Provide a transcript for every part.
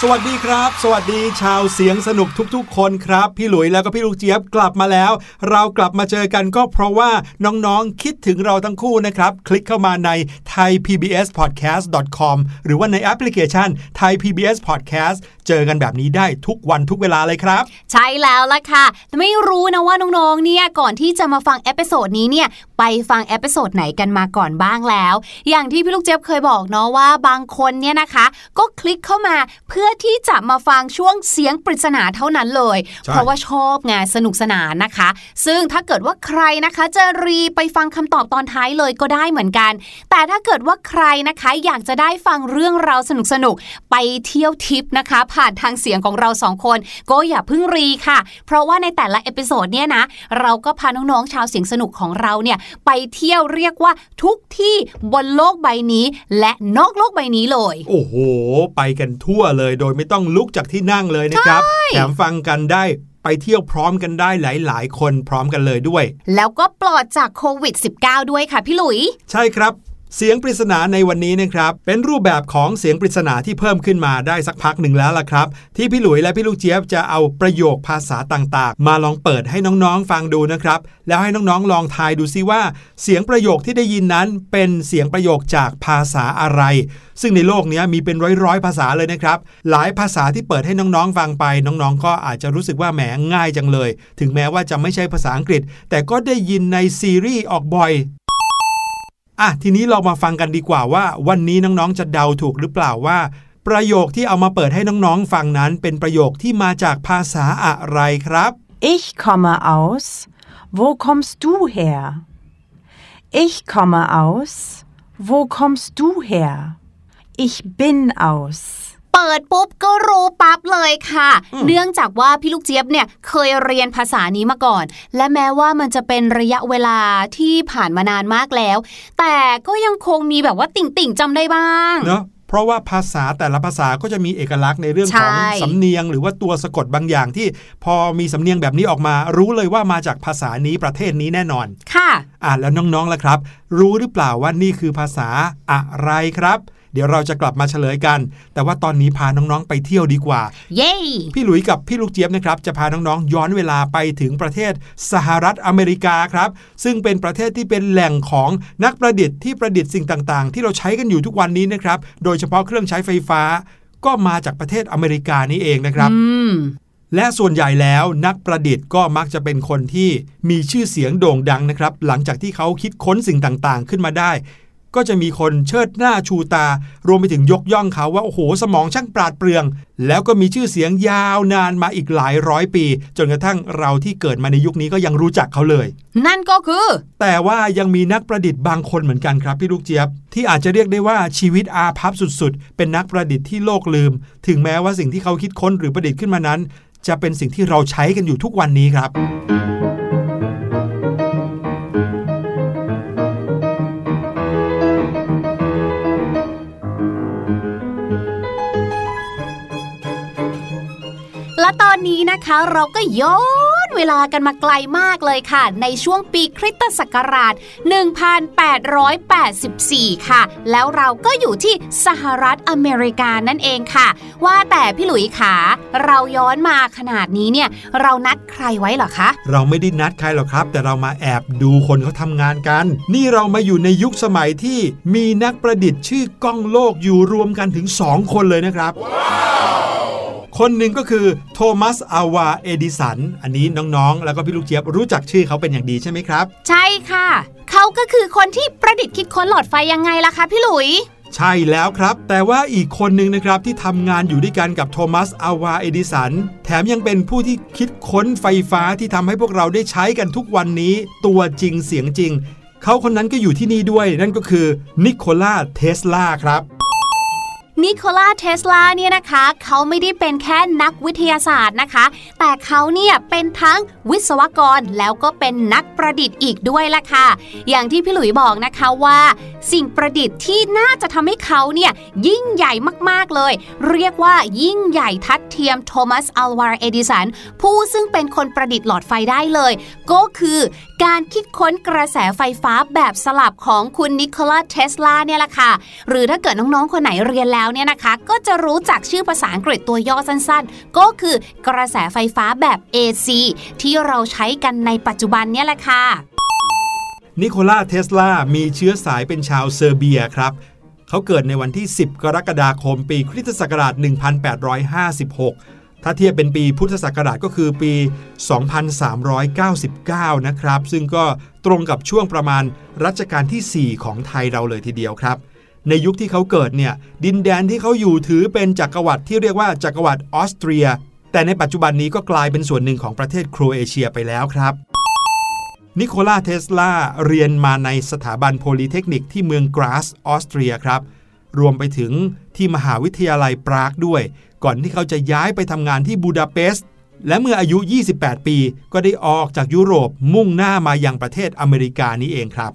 สวัสดีครับ สวัสดีชาวเสียงสนุกทุกๆ คนครับ พี่หลุยแล้วก็พี่ลูกเจี๊ยบกลับมาแล้ว เรากลับมาเจอกันก็เพราะว่าน้องๆคิดถึงเราทั้งคู่นะครับ คลิกเข้ามาใน thaipbspodcast.com หรือว่าในแอปพลิเคชัน Thai PBS Podcast เจอกันแบบนี้ได้ทุกวันทุกเวลาเลยครับ ใช่แล้วล่ะค่ะไม่รู้นะว่าน้องๆเนี่ยก่อนที่จะมาฟัง episode นี้เนี่ยไปฟัง episode ไหนกันมาก่อนบ้างแล้ว อย่างที่พี่ลูกเจี๊ยบเคยบอกเนาะว่าบางคนเนี่ยนะคะ ก็คลิกเข้ามาเพื่อที่จะมาฟังช่วงเสียงปริศนาเท่านั้นเลยใช่เพราะว่าชอบไงสนุกสนานนะคะ ซึ่งถ้าเกิดว่าใครนะคะจะรีบไปฟังคำตอบตอนท้ายเลยก็ได้เหมือนกัน แต่ถ้าเกิดว่าใครนะคะอยากจะได้ฟังเรื่องราวสนุกๆไปเที่ยวทิปนะคะ ผ่านทางเสียงของเราสองคน ก็อย่าเพิ่งรีบค่ะ เพราะว่าในแต่ละ episode เนี่ยนะเราก็พาน้องๆชาวเสียงสนุกของเราเนี่ยไปเที่ยวเรียกว่าทุกที่บนโลกใบนี้ และนอกโลกใบนี้เลย โอ้โห ไปกันทั่วเลยโดยไม่ต้องลุกจากที่นั่งเลยนะครับ แถมฟังกันได้ไปเที่ยวพร้อมกันได้หลาย ๆ คนพร้อมกันเลยด้วย แล้วก็ปลอดจากโควิด -19 ด้วยค่ะพี่หลุย ใช่ครับ เสียงปริศนาในวันนี้นะครับ เป็นรูปแบบของเสียงปริศนาที่เพิ่มขึ้นมาได้สักพักหนึ่งแล้วล่ะครับ ที่พี่หลุยและพี่ลูกเจี๊ยบจะเอาประโยคภาษาต่างๆ มาลองเปิดให้น้องๆฟังดูนะครับ แล้วให้น้องๆลองทายดูซิว่า เสียงประโยคที่ได้ยินนั้นเป็นเสียงประโยคจากภาษาอะไร ซึ่งในโลกนี้มีเป็นร้อยๆภาษาเลยนะครับ หลายภาษาที่เปิดให้น้องๆฟังไปน้องๆ ก็อาจจะรู้สึกว่าแหมง่ายจังเลย ถึงแม้ว่าจะไม่ใช่ภาษาอังกฤษ แต่ก็ได้ยินในซีรีส์ออกบ่อย อะทีนี้เรามาฟังกันดีกว่าว่า วันนี้น้องๆจะเดาถูกหรือเปล่าว่า ประโยคที่เอามาเปิดให้น้องๆฟังนั้น เป็นประโยคที่มาจากภาษาอะไรครับ Ich komme aus. Wo kommst du her? Ich komme aus. Wo kommst du her? Ich bin aus. เปิดปุ๊บก็รู้ปั๊บเลยค่ะ เนื่องจากว่าพี่ลูกเจี๊ยบเนี่ยเคยเรียนภาษานี้มาก่อน และแม้ว่ามันจะเป็นระยะเวลาที่ผ่านมานานมากแล้ว แต่ก็ยังคงมีแบบว่าติ่งติ่งๆจำได้บ้างเนาะเพราะว่าภาษาแต่ละภาษาก็จะมีเอกลักษณ์ในเรื่องของใช่สำเนียง หรือว่าตัวสะกดบางอย่างที่พอมีสำเนียงแบบนี้ออกมา รู้เลยว่ามาจากภาษานี้ประเทศนี้แน่นอน ค่ะ อะแล้วน้องๆล่ะครับ รู้หรือเปล่าว่านี่คือภาษาอะไรครับ เดี๋ยวเราจะกลับมาเฉลยกัน แต่ว่าตอนนี้พาน้องๆไปเที่ยวดีกว่า เย้ พี่หลุยกับพี่ลูกเจี๊ยบนะครับจะพาน้องๆย้อนเวลาไปถึงประเทศสหรัฐอเมริกาครับ ซึ่งเป็นประเทศที่เป็นแหล่งของนักประดิษฐ์ที่ประดิษฐ์สิ่งต่างๆ ที่เราใช้กันอยู่ทุกวันนี้นะครับ โดยเฉพาะเครื่องใช้ไฟฟ้า ก็มาจากประเทศอเมริกานี่เองนะครับอืมและส่วนใหญ่แล้วนักประดิษฐ์ก็มักจะเป็นคนที่มีชื่อเสียงโด่งดังนะครับ หลังจากที่เขาคิดค้นสิ่งต่างๆ ขึ้นมาได้ ก็จะมีคนเชิดหน้าชูตา รวมไปถึงยกย่องเขาว่า โอ้โห สมองช่างปราดเปรื่อง แล้วก็มีชื่อเสียงยาวนานมาอีกหลายร้อยปี จนกระทั่งเราที่เกิดมาในยุคนี้ก็ยังรู้จักเขาเลย นั่นก็คือ แต่ว่ายังมีนักประดิษฐ์บางคนเหมือนกันครับพี่ลูกเจี๊ยบ ที่อาจจะเรียกได้ว่าชีวิตอาภัพสุดๆ เป็นนักประดิษฐ์ที่โลกลืม ถึงแม้ว่าสิ่งที่เขาคิดค้นหรือประดิษฐ์ขึ้นมานั้น จะเป็นสิ่งที่เราใช้กันอยู่ทุกวันนี้ครับ นะคะ เราก็ย้อนเวลากันมาไกลมากเลยค่ะ ในช่วงปีคริสตศักราช 1884 ค่ะ แล้วเราก็อยู่ที่สหรัฐอเมริกานั่นเองค่ะ ว่าแต่พี่หลุยขาเราย้อนมาขนาดนี้เนี่ย เรานัดใครไว้หรอคะ เราไม่ได้นัดใครหรอกครับ แต่เรามาแอบดูคนเขาทำงานกัน นี่เรามาอยู่ในยุคสมัยที่มีนักประดิษฐ์ชื่อก้องโลกอยู่รวมกันถึง 2 คนเลยนะครับ คนหนึ่งก็คือโทมัสอาวาเอดิสัน อันนี้น้องๆ แล้วก็พี่ลูกเจี๊ยบรู้จักชื่อเขาเป็นอย่างดีใช่ไหมครับ ใช่ค่ะ เขาก็คือคนที่ประดิษฐ์คิดค้นหลอดไฟยังไงล่ะคะพี่หลุยใช่แล้วครับ แต่ว่าอีกคนหนึ่งนะครับที่ทำงานอยู่ด้วยกันกับโทมัสอาวาเอดิสัน แถมยังเป็นผู้ที่คิดค้นไฟฟ้าที่ทำให้พวกเราได้ใช้กันทุกวันนี้ ตัวจริงเสียงจริง เขาคนนั้นก็อยู่ที่นี่ด้วยนั่นก็คือนิโคลาเทสลาครับ นิโคลาเทสลาเนี่ยนะคะเขาไม่ได้เป็นแค่นักวิทยาศาสตร์นะคะ แต่เขาเนี่ยเป็นทั้งวิศวกรแล้วก็เป็นนักประดิษฐ์อีกด้วยล่ะค่ะ อย่างที่พี่หลุยบอกนะคะว่า สิ่งประดิษฐ์ที่น่าจะทำให้เขาเนี่ยยิ่งใหญ่มากๆเลย เรียกว่ายิ่งใหญ่ทัดเทียมโทมัสอัลวาร์เอดิสันผู้ซึ่งเป็นคนประดิษฐ์หลอดไฟได้เลย ก็คือการคิดค้นกระแสไฟฟ้าแบบสลับของคุณนิโคลัสเทสลาเนี่ยแหละค่ะ หรือถ้าเกิดน้อง ๆ คนไหนเรียนแล้วเนี่ยนะคะ ก็จะรู้จักชื่อภาษาอังกฤษตัวย่อสั้นๆ ก็คือกระแสไฟฟ้าแบบ AC ที่เราใช้กันในปัจจุบันเนี่ยแหละค่ะ นิโคลาเทสลา มีเชื้อสายเป็นชาวเซอร์เบียครับ เขาเกิดในวันที่ 10 กรกฎาคมปีคริสตศักราช 1856 ถ้าเทียบเป็นปีพุทธศักราชก็คือปี 2399 นะครับ ซึ่งก็ตรงกับช่วงประมาณรัชกาลที่ 4 ของไทยเราเลยทีเดียวครับ ในยุคที่เขาเกิดเนี่ยดินแดนที่เขาอยู่ถือเป็นจักรวรรดิที่เรียกว่าจักรวรรดิออสเตรีย แต่ในปัจจุบันนี้ก็กลายเป็นส่วนหนึ่งของประเทศโครเอเชียไปแล้วครับนิโคลาเทสลาเรียนมาในสถาบันโพลีเทคนิคที่เมืองกราซออสเตรียครับ รวมไปถึงที่มหาวิทยาลัยปรากด้วย ก่อนที่เขาจะย้ายไปทำงานที่บูดาเปสต์ และเมื่ออายุ 28 ปี ก็ได้ออกจากยุโรปมุ่งหน้ามายังประเทศอเมริกานี้เองครับ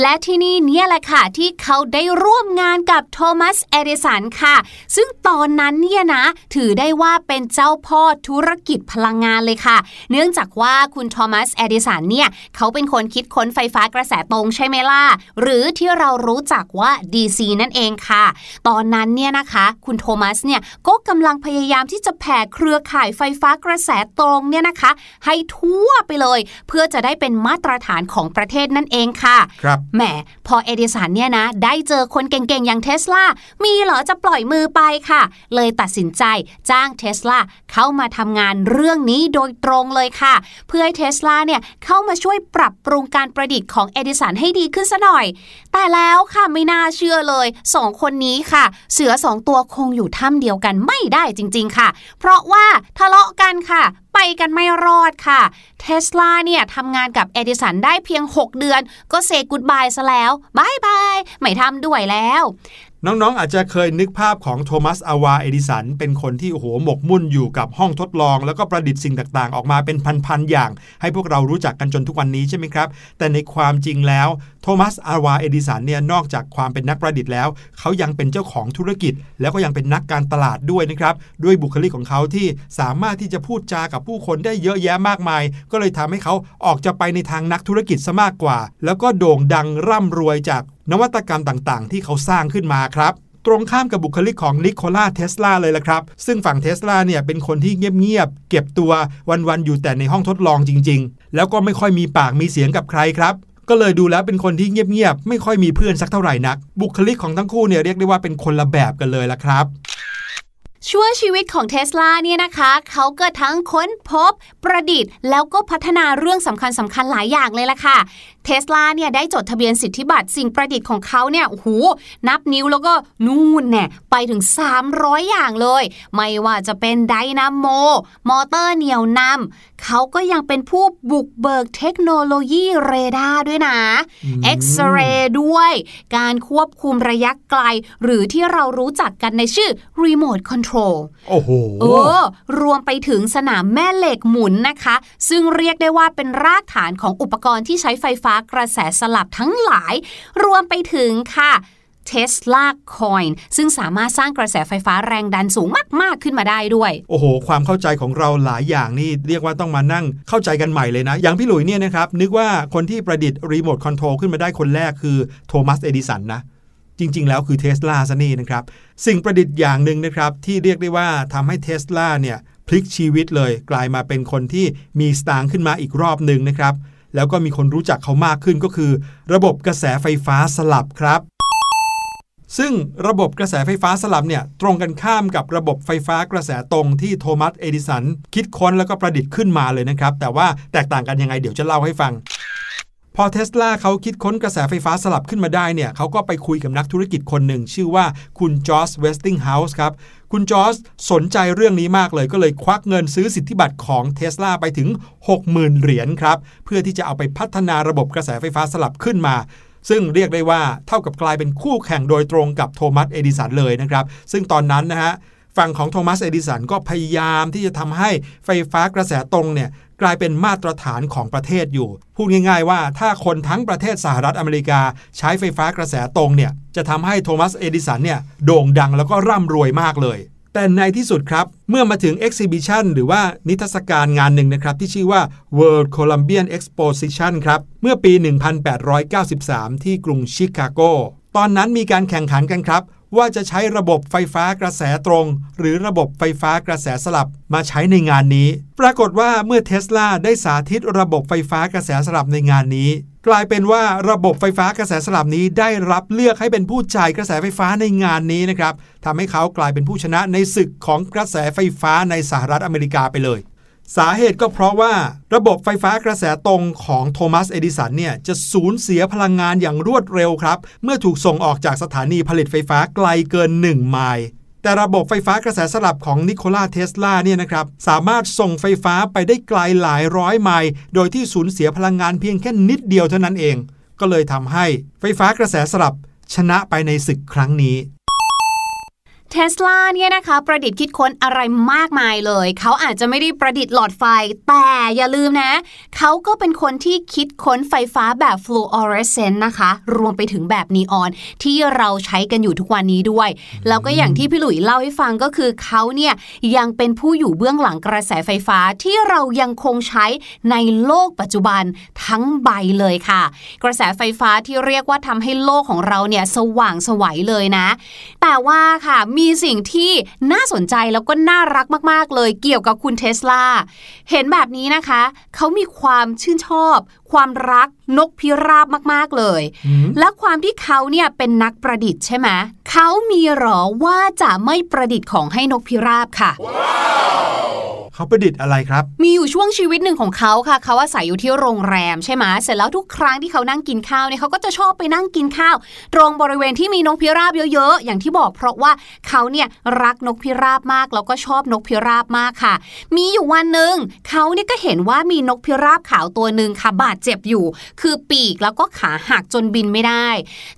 และที่นี่เนี่ยแหละค่ะ ที่เขาได้ร่วมงานกับโทมัสเอดิสันค่ะ ซึ่งตอนนั้นเนี่ยนะ ถือได้ว่าเป็นเจ้าพ่อธุรกิจพลังงานเลยค่ะ เนื่องจากว่าคุณโทมัสเอดิสันเนี่ย เขาเป็นคนคิดค้นไฟฟ้ากระแสตรงใช่ไหมล่ะ หรือที่เรารู้จักว่า DC นั่นเองค่ะ ตอนนั้นเนี่ยนะคะ คุณโทมัสเนี่ยก็กำลังพยายามที่จะแผ่เครือข่ายไฟฟ้ากระแสตรงเนี่ยนะคะ ให้ทั่วไปเลย เพื่อจะได้เป็นมาตรฐานของประเทศนั่นเองค่ะครับแหมพอเอดิสันเนี่ยนะ ได้เจอคนเก่งๆ อย่างเทสลามีเหรอจะปล่อยมือไปค่ะ เลยตัดสินใจจ้างเทสลาเข้ามาทำงานเรื่องนี้โดยตรงเลยค่ะ เพื่อให้เทสลาเนี่ยเข้ามาช่วยปรับปรุงการประดิษฐ์ของเอดิสันให้ดีขึ้นซะหน่อย แต่แล้วค่ะไม่น่าเชื่อเลยสองคนนี้ค่ะ เสือสองตัวคงอยู่ถ้ำเดียวกันไม่ได้จริง ๆค่ะ เพราะว่าทะเลาะกันค่ะไปกันไม่รอดค่ะเทสลาเนี่ยทำงานกับเอดิสันได้เพียง 6 เดือน ก็ say goodbye ซะแล้ว bye bye ไม่ทำด้วยแล้วน้องๆ อาจจะเคยนึกภาพของโทมัสอัลวาเอดิสัน เป็นคนที่โอ้โหหมกมุ่นอยู่กับห้องทดลอง แล้วก็ประดิษฐ์สิ่งต่างๆ ออกมาเป็นพันๆอย่าง ให้พวกเรารู้จักกันจนทุกวันนี้ใช่ไหมครับ แต่ในความจริงแล้ว โทมัสอัลวาเอดิสันเนี่ยนอกจากความเป็นนักประดิษฐ์แล้ว เขายังเป็นเจ้าของธุรกิจ แล้วก็ยังเป็นนักการตลาดด้วยนะครับ ด้วยบุคลิกของเขาที่สามารถที่จะพูดจากับผู้คนได้เยอะแยะมากมาย ก็เลยทำให้เขาออกจะไปในทางนักธุรกิจซะมากกว่า แล้วก็โด่งดังร่ำรวยจากนวัตกรรมต่างๆ ที่เขาสร้างขึ้นมาครับตรงข้ามกับบุคลิกของนิโคลาเทสลาเลยละครับ ซึ่งฝั่งเทสลาเนี่ยเป็นคนที่เงียบๆ เก็บตัววันๆ อยู่แต่ในห้องทดลองจริง ๆ แล้วก็ไม่ค่อยมีปากมีเสียงกับใครครับ ก็เลยดูแล้วเป็นคนที่เงียบๆไม่ค่อยมีเพื่อนสักเท่าไหร่นัก บุคลิกของทั้งคู่เนี่ยเรียกได้ว่าเป็นคนละแบบกันเลยละครับช่วงชีวิตของเทสลาเนี่ยนะคะ เขาก็ทั้งค้นพบ ประดิษฐ์ แล้วก็พัฒนาเรื่องสำคัญสำคัญหลายอย่างเลยล่ะค่ะเทสลาเนี่ยได้จดทะเบียนสิทธิบัตรสิ่งประดิษฐ์ของเขาเนี่ยโอ้โหนับนิ้วแล้วก็นู่นเนี่ยไปถึง 300 อย่างเลย ไม่ว่าจะเป็นไดนาโม มอเตอร์เหนี่ยวนำเขาก็ยังเป็นผู้บุกเบิกเทคโนโลยีเรดาร์ด้วยนะเอ็กซเรย์ด้วย การควบคุมระยะไกล หรือที่เรารู้จักกันในชื่อ Remote Control โอ้โหเออรวมไปถึงสนามแม่เหล็กหมุนนะคะ ซึ่งเรียกได้ว่าเป็นรากฐานของอุปกรณ์ที่ใช้ไฟฟ้ากระแสสลับทั้งหลาย รวมไปถึงค่ะ Tesla Coin ซึ่งสามารถสร้างกระแสไฟฟ้าแรงดันสูงมากๆขึ้นมาได้ด้วย โอ้โห ความเข้าใจของเราหลายอย่างนี่เรียกว่าต้องมานั่งเข้าใจกันใหม่เลยนะ อย่างพี่หลุยเนี่ยนะครับ นึกว่าคนที่ประดิษฐ์รีโมทคอนโทรลขึ้นมาได้คนแรกคือโทมัสเอดิสันนะ จริง ๆ แล้วคือเทสลาซะนี่นะครับ สิ่งประดิษฐ์อย่างหนึ่งนะครับ ที่เรียกได้ว่าทำให้เทสลาเนี่ยพลิกชีวิตเลย กลายมาเป็นคนที่มีสตางค์ขึ้นมาอีกรอบหนึ่งนะครับ แล้วก็มีคนรู้จักเขามากขึ้นก็คือ ระบบกระแสไฟฟ้าสลับครับ ซึ่งระบบกระแสไฟฟ้าสลับเนี่ยตรงกันข้ามกับระบบไฟฟ้ากระแสตรงที่โทมัสเอดิสันคิดค้นแล้วก็ประดิษฐ์ขึ้นมาเลยนะครับ แต่ว่าแตกต่างกันยังไงเดี๋ยวจะเล่าให้ฟัง พอเทสลาเขาคิดค้นกระแสไฟฟ้าสลับขึ้นมาได้เนี่ยเขาก็ไปคุยกับนักธุรกิจคนหนึ่ง ชื่อว่าคุณจอร์จเวสติงเฮาส์ครับ คุณจอร์จสนใจเรื่องนี้มากเลยก็เลยควักเงินซื้อสิทธิบัตรของเทสลาไปถึง 60,000 เหรียญครับ เพื่อที่จะเอาไปพัฒนาระบบกระแสไฟฟ้าสลับขึ้นมาซึ่งเรียกได้ว่าเท่ากับกลายเป็นคู่แข่งโดยตรงกับโทมัสเอดิสันเลยนะครับ ซึ่งตอนนั้นนะฮะ ฝั่งของโทมัสเอดิสันก็พยายามที่จะทำให้ไฟฟ้ากระแสตรงเนี่ยกลายเป็นมาตรฐานของประเทศอยู่ พูดง่ายๆว่าถ้าคนทั้งประเทศสหรัฐอเมริกาใช้ไฟฟ้ากระแสตรงเนี่ยจะทำให้โทมัสเอดิสันเนี่ยโด่งดังแล้วก็ร่ำรวยมากเลยแต่ในที่สุดครับ เมื่อมาถึง Exhibition หรือว่านิทรรศการงานหนึ่งนะครับ ที่ชื่อว่า World Columbian Exposition ครับ เมื่อปี 1893 ที่กรุงชิคาโก ตอนนั้นมีการแข่งขันกันครับ ว่าจะใช้ระบบไฟฟ้ากระแสตรง หรือระบบไฟฟ้ากระแสสลับมาใช้ในงานนี้ ปรากฏว่าเมื่อเทสลาได้สาธิตระบบไฟฟ้ากระแสสลับในงานนี้ กลายเป็นว่าระบบไฟฟ้ากระแสสลับนี้ได้รับเลือกให้เป็นผู้จ่ายกระแสไฟฟ้าในงานนี้นะครับทำให้เขากลายเป็นผู้ชนะในศึกของกระแสไฟฟ้าในสหรัฐอเมริกาไปเลย สาเหตุก็เพราะว่าระบบไฟฟ้ากระแสตรงของโทมัสเอดิสันเนี่ยจะสูญเสียพลังงานอย่างรวดเร็วครับ เมื่อถูกส่งออกจากสถานีผลิตไฟฟ้าไกลเกิน 1 ไมล์แต่ระบบไฟฟ้ากระแสสลับของนิโคลาเทสลาเนี่ยนะครับ สามารถส่งไฟฟ้าไปได้ไกลหลายร้อยไมล์โดยที่สูญเสียพลังงานเพียงแค่นิดเดียวเท่านั้นเอง ก็เลยทำให้ไฟฟ้ากระแสสลับชนะไปในศึกครั้งนี้ เทสลาเนี่ยนะคะประดิษฐ์คิดค้นอะไรมากมายเลย เขาอาจจะไม่ได้ประดิษฐ์หลอดไฟ แต่อย่าลืมนะ เขาก็เป็นคนที่คิดค้นไฟฟ้าแบบฟลูออเรสเซนต์นะคะ รวมไปถึงแบบนีออน ที่เราใช้กันอยู่ทุกวันนี้ด้วย แล้วก็อย่างที่พี่หลุยเล่าให้ฟังก็คือเขาเนี่ยยังเป็นผู้อยู่เบื้องหลังกระแสไฟฟ้าที่เรายังคงใช้ในโลกปัจจุบันทั้งใบเลยค่ะ กระแสไฟฟ้าที่เรียกว่าทำให้โลกของเราเนี่ยสว่างไสวัยเลยนะ แต่ว่าค่ะมีสิ่งที่น่าสนใจแล้วก็น่ารักมากๆ เลยเกี่ยวกับคุณเทสลา เห็นแบบนี้นะคะ เขามีความชื่นชอบ ความรักนกพิราบมากๆเลย และความที่เขาเนี่ยเป็นนักประดิษฐ์ใช่ไหมเขามีหรอว่าจะไม่ประดิษฐ์ของให้นกพิราบค่ะ เขาประดิษฐ์อะไรครับ มีอยู่ช่วงชีวิตหนึ่งของเขาค่ะ เขาอาศัยอยู่ที่โรงแรมใช่ไหมเสร็จแล้วทุกครั้งที่เขานั่งกินข้าวเนี่ยเขาก็จะชอบไปนั่งกินข้าว ตรงบริเวณที่มีนกพิราบเยอะๆ อย่างที่บอกเพราะว่าเขาเนี่ยรักนกพิราบมากแล้วก็ชอบนกพิราบมากค่ะ มีอยู่วันหนึ่งเขาเนี่ยก็เห็นว่ามีนกพิราบขาวตัวหนึ่งค่ะบาดเจ็บอยู่ คือปีกแล้วก็ขาหักจนบินไม่ได้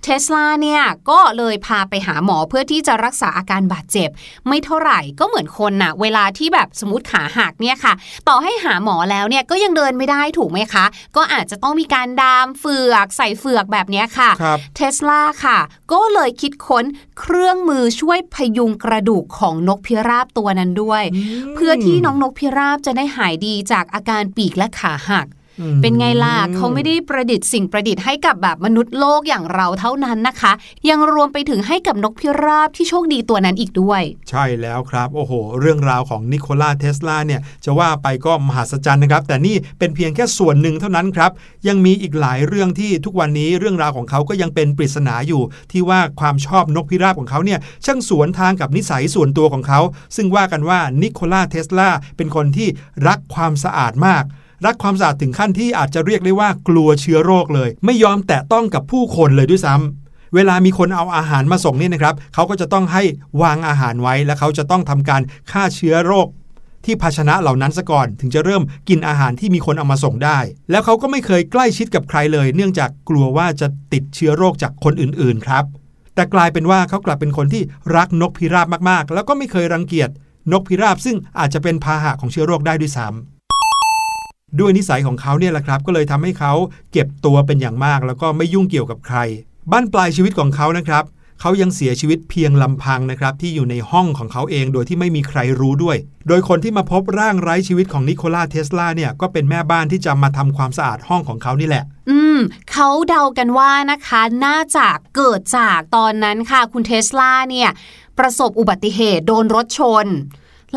เทสลาเนี่ยก็เลยพาไปหาหมอเพื่อที่จะรักษาอาการบาดเจ็บ ไม่เท่าไหร่ก็เหมือนคนน่ะ เวลาที่แบบสมมติขาหักเนี่ยค่ะ ต่อให้หาหมอแล้วเนี่ยก็ยังเดินไม่ได้ถูกไหมคะ ก็อาจจะต้องมีการดามเฟือกใส่เฟือกแบบเนี้ยค่ะครับเทสลาค่ะ ก็เลยคิดค้นเครื่องมือช่วยพยุงกระดูกของนกพิราบตัวนั้นด้วย เพื่อที่น้องนกพิราบจะได้หายดีจากอาการปีกและขาหักอืม เป็นไงล่ะเขาไม่ได้ประดิษฐ์สิ่งประดิษฐ์ให้กับแบบมนุษย์โลกอย่างเราเท่านั้นนะคะ ยังรวมไปถึงให้กับนกพิราบที่โชคดีตัวนั้นอีกด้วย ใช่แล้วครับโอ้โห เรื่องราวของนิโคลาเทสลาเนี่ยจะว่าไปก็มหัศจรรย์นะครับ แต่นี่เป็นเพียงแค่ส่วนหนึ่งเท่านั้นครับ ยังมีอีกหลายเรื่องที่ทุกวันนี้เรื่องราวของเขาก็ยังเป็นปริศนาอยู่ ที่ว่าความชอบนกพิราบของเขาเนี่ยช่างสวนทางกับนิสัยส่วนตัวของเขา ซึ่งว่ากันว่านิโคลาเทสลาเป็นคนที่รักความสะอาดมาก รักความสะอาดถึงขั้นที่อาจจะเรียกได้ว่ากลัวเชื้อโรคเลย ไม่ยอมแตะต้องกับผู้คนเลยด้วยซ้ำเวลามีคนเอาอาหารมาส่งเนี่ยนะครับ เขาก็จะต้องให้วางอาหารไว้ และเขาจะต้องทำการฆ่าเชื้อโรค ที่ภาชนะเหล่านั้นซะก่อน ถึงจะเริ่มกินอาหารที่มีคนเอามาส่งได้ แล้วเขาก็ไม่เคยใกล้ชิดกับใครเลย เนื่องจากกลัวว่าจะติดเชื้อโรคจากคนอื่นๆครับ แต่กลายเป็นว่าเขากลับเป็นคนที่รักนกพิราบมากๆ แล้วก็ไม่เคยรังเกียจนกพิราบซึ่งอาจจะเป็นพาหะของเชื้อโรคได้ด้วยซ้ำ ด้วยนิสัยของเขาเนี่ยแหละครับ ก็เลยทำให้เขาเก็บตัวเป็นอย่างมาก แล้วก็ไม่ยุ่งเกี่ยวกับใคร บ้านปลายชีวิตของเขานะครับเขายังเสียชีวิตเพียงลำพังนะครับ ที่อยู่ในห้องของเขาเองโดยที่ไม่มีใครรู้ด้วย โดยคนที่มาพบร่างไร้ชีวิตของนิโคลาเทสลาเนี่ยก็เป็นแม่บ้านที่จะมาทำความสะอาดห้องของเขานี่แหละ อืมเขาเดากันว่านะคะ น่าจะเกิดจากตอนนั้นค่ะ คุณเทสลาเนี่ยประสบอุบัติเหตุโดนรถชน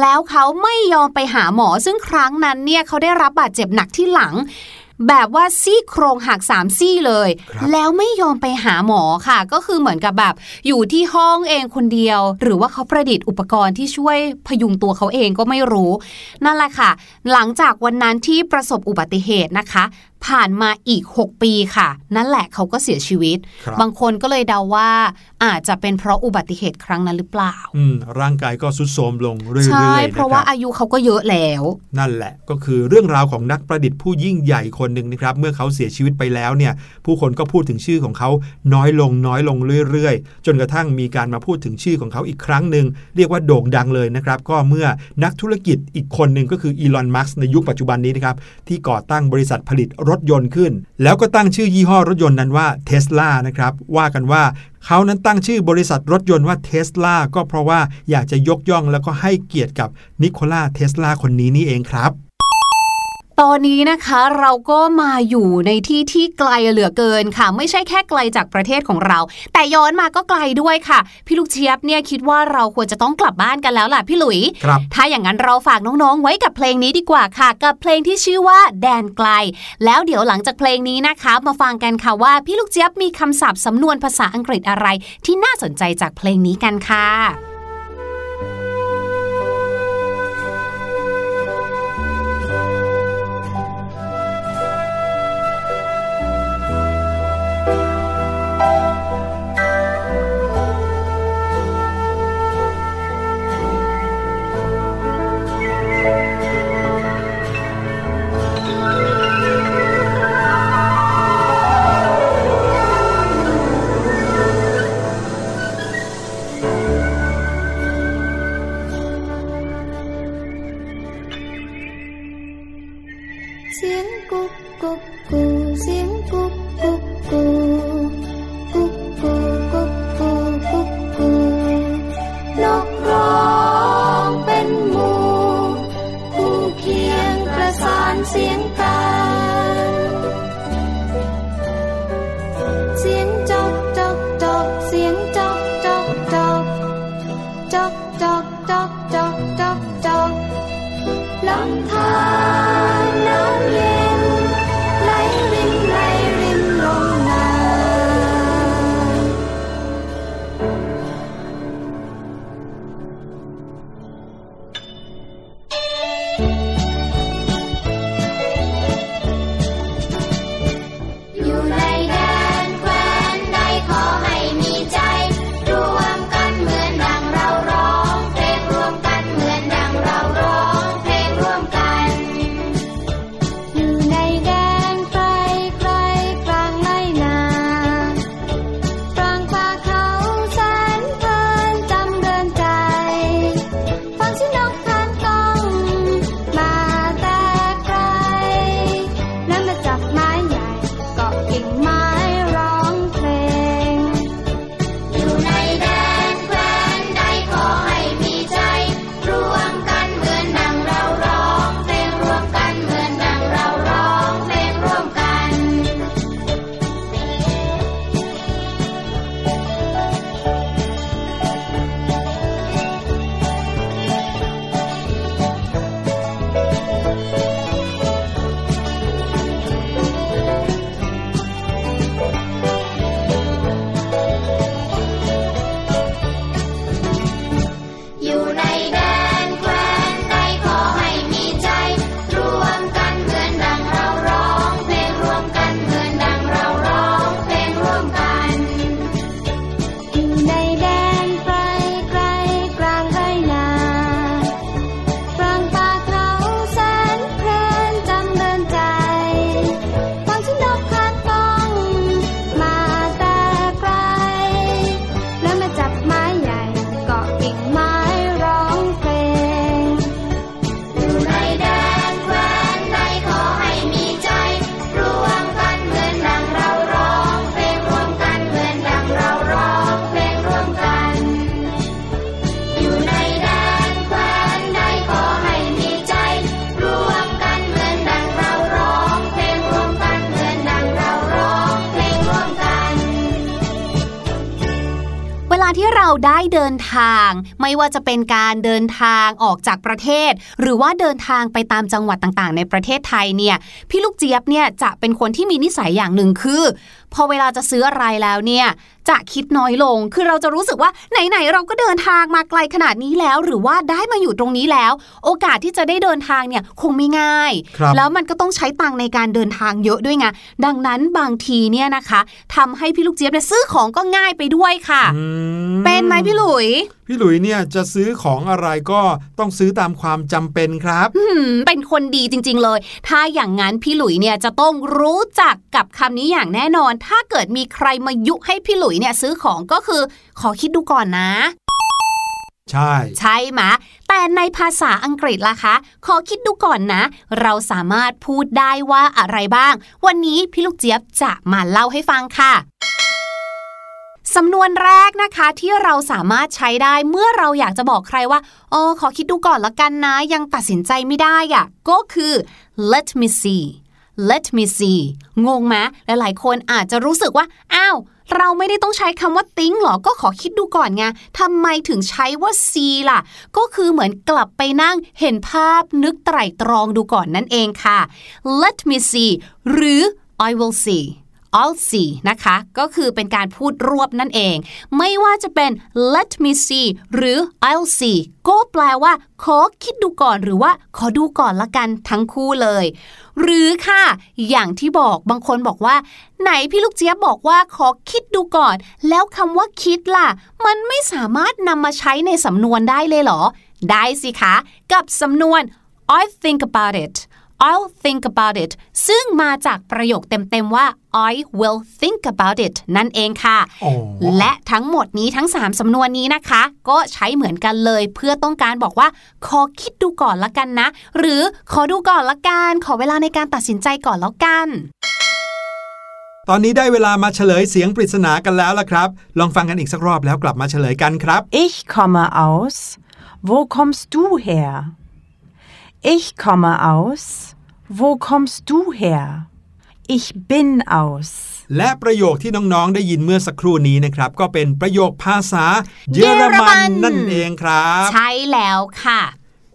แล้วเขาไม่ยอมไปหาหมอซึ่งครั้งนั้นเนี่ยเขาได้รับบาดเจ็บหนักที่หลัง แบบว่าซี่โครงหักสามซี่เลยครับแล้วไม่ยอมไปหาหมอค่ะ ก็คือเหมือนกับแบบ อยู่ที่ห้องเองคนเดียว หรือว่าเขาประดิษฐ์อุปกรณ์ที่ช่วยพยุงตัวเขาเองก็ไม่รู้ นั่นแหละค่ะ หลังจากวันนั้นที่ประสบอุบัติเหตุนะคะ ผ่านมาอีก 6 ปีค่ะ นั่นแหละเขาก็เสียชีวิตครับบางคนก็เลยเดาว่าอาจจะเป็นเพราะอุบัติเหตุครั้งนั้นหรือเปล่า อืมร่างกายก็ทรุดโทรมลงเรื่อยๆใช่นะเพราะคว่ารับอายุเขาก็เยอะแล้ว นั่นแหละก็คือเรื่องราวของนักประดิษฐ์ผู้ยิ่งใหญ่คนหนึ่งนะครับ เมื่อเขาเสียชีวิตไปแล้วเนี่ย ผู้คนก็พูดถึงชื่อของเขาน้อยลงน้อยลงเรื่อยๆ จนกระทั่งมีการมาพูดถึงชื่อของเขาอีกครั้งหนึ่งเรียกว่าโด่งดังเลยนะครับ ก็เมื่อนักธุรกิจอีกคนหนึ่งก็คืออีลอนมัสก์ในยุคปัจจุบันนี้นะครับที่ก่อตั้งบริษัทผลิตรถยนต์ขึ้น แล้วก็ตั้งชื่อยี่ห้อรถยนต์นั้นว่าเทสลานะครับ ว่ากันว่าเขานั้นตั้งชื่อบริษัทรถยนต์ว่าเทสลาก็เพราะว่าอยากจะยกย่องแล้วก็ให้เกียรติกับนิโคลาเทสลาคนนี้นี่เองครับ ตอนนี้นะคะเราก็มาอยู่ในที่ที่ไกลเหลือเกินค่ะ ไม่ใช่แค่ไกลจากประเทศของเรา แต่ย้อนมาก็ไกลด้วยค่ะ พี่ลูกเชียบเนี่ยคิดว่าเราควรจะต้องกลับบ้านกันแล้วล่ะพี่หลุย ครับถ้าอย่างนั้นเราฝากน้องๆ ไว้กับเพลงนี้ดีกว่าค่ะ กับเพลงที่ชื่อว่าแดนไกล แล้วเดี๋ยวหลังจากเพลงนี้นะคะ มาฟังกันค่ะว่าพี่ลูกเจี๊ยบมีคำศัพท์สำนวนภาษาอังกฤษอะไร ที่น่าสนใจจากเพลงนี้กันค่ะ เราได้เดินทาง ไม่ว่าจะเป็นการเดินทางออกจากประเทศ หรือว่าเดินทางไปตามจังหวัดต่างๆ ในประเทศไทยเนี่ยพี่ลูกเจี๊ยบเนี่ยจะเป็นคนที่มีนิสัยอย่างหนึ่งคือพอเวลาจะซื้ออะไรแล้วเนี่ยจะคิดน้อยลง คือเราจะรู้สึกว่าไหนๆเราก็เดินทางมาไกลขนาดนี้แล้ว หรือว่าได้มาอยู่ตรงนี้แล้ว โอกาสที่จะได้เดินทางเนี่ยคงไม่ง่ายครับแล้วมันก็ต้องใช้ตังค์ในการเดินทางเยอะด้วยไง ดังนั้นบางทีเนี่ยนะคะทำให้พี่ลูกเจี๊ยบเนี่ยซื้อของก็ง่ายไปด้วยค่ะอืมเป็นไหมพี่หลุย พี่หลุยเนี่ยจะซื้อของอะไรก็ต้องซื้อตามความจำเป็นครับหืมเป็นคนดีจริง ๆ เลย ถ้าอย่างนั้นพี่หลุยเนี่ยจะต้องรู้จักกับคำนี้อย่างแน่นอน ถ้าเกิดมีใครมายุให้พี่หลุยเนี่ยซื้อของก็คือ ขอคิดดูก่อนนะ ใช่ ใช่ไหมะแต่ในภาษาอังกฤษล่ะคะ ขอคิดดูก่อนนะ เราสามารถพูดได้ว่าอะไรบ้าง วันนี้พี่ลูกเจี๊ยบจะมาเล่าให้ฟังค่ะ สำนวนแรกนะคะที่เราสามารถใช้ได้เมื่อเราอยากจะบอกใครว่าเออขอคิดดูก่อนละกันนะ ยังตัดสินใจไม่ได้อะก็คือ let me see let me see งงไหมหลายๆ คนอาจจะรู้สึกว่า อ้าว เราไม่ได้ต้องใช้คำว่า think หรอ ก็ขอคิดดูก่อนไงทำไมถึงใช้ว่า see ล่ะ ก็คือเหมือนกลับไปนั่งเห็นภาพนึกไตร่ตรองดูก่อนนั่นเองค่ะ let me see หรือ I will see I'll see นะคะ ก็คือเป็นการพูดรวบนั่นเอง ไม่ว่าจะเป็น let me see หรือ I'll see ก็แปลว่า ขอคิดดูก่อนหรือว่า ขอดูก่อนละกันทั้งคู่เลย หรือค่ะ อย่างที่บอกบางคนบอกว่า ไหนพี่ลูกเจี๊ยบบอกว่าขอคิดดูก่อน แล้วคำว่าคิดล่ะ มันไม่สามารถนำมาใช้ในสำนวนได้เลยเหรอ ได้สิคะ กับสำนวน I think about it I'll think about it ซึ่งมาจากประโยคเต็มๆว่า I will think about it นั่นเองค่ะอ๋อและทั้งหมดนี้ทั้ง 3สำนวนนี้นะคะ ก็ใช้เหมือนกันเลย เพื่อต้องการบอกว่า ขอคิดดูก่อนละกันนะ หรือขอดูก่อนละกัน ขอเวลาในการตัดสินใจก่อนแล้วกัน ตอนนี้ได้เวลามาเฉลยเสียงปริศนากันแล้วล่ะครับ ลองฟังกันอีกสักรอบแล้วกลับมาเฉลยกันครับ Ich komme aus. Wo kommst du her? Ich komme aus. Wo kommst du her? Ich bin aus. และประโยคที่น้องๆ ได้ยินเมื่อสักครู่นี้นะครับ ก็เป็นประโยคภาษาเยอรเยอรมัมันนนั่นเองครับ ใช่แล้วค่ะ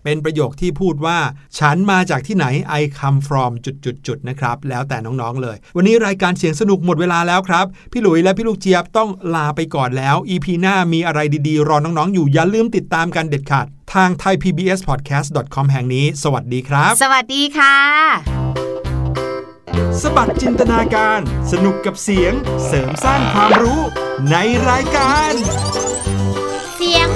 เป็นประโยคที่พูดว่า ฉันมาจากที่ไหน I come from จุดๆๆนะครับ แล้วแต่น้องๆเลย วันนี้รายการเสียงสนุกหมดเวลาแล้วครับ พี่หลุยและพี่ลูกเจี๊ยบต้องลาไปก่อนแล้ว EP หน้ามีอะไรดีๆ รอน้องๆ อยู่อย่าลืมติดตามกันเด็ดขาดทาง thaipbspodcast.com แห่งนี้ สวัสดีครับ สวัสดีค่ะ สบัดจินตนาการ สนุกกับเสียง เสริมสร้างความรู้ในรายการ เสียง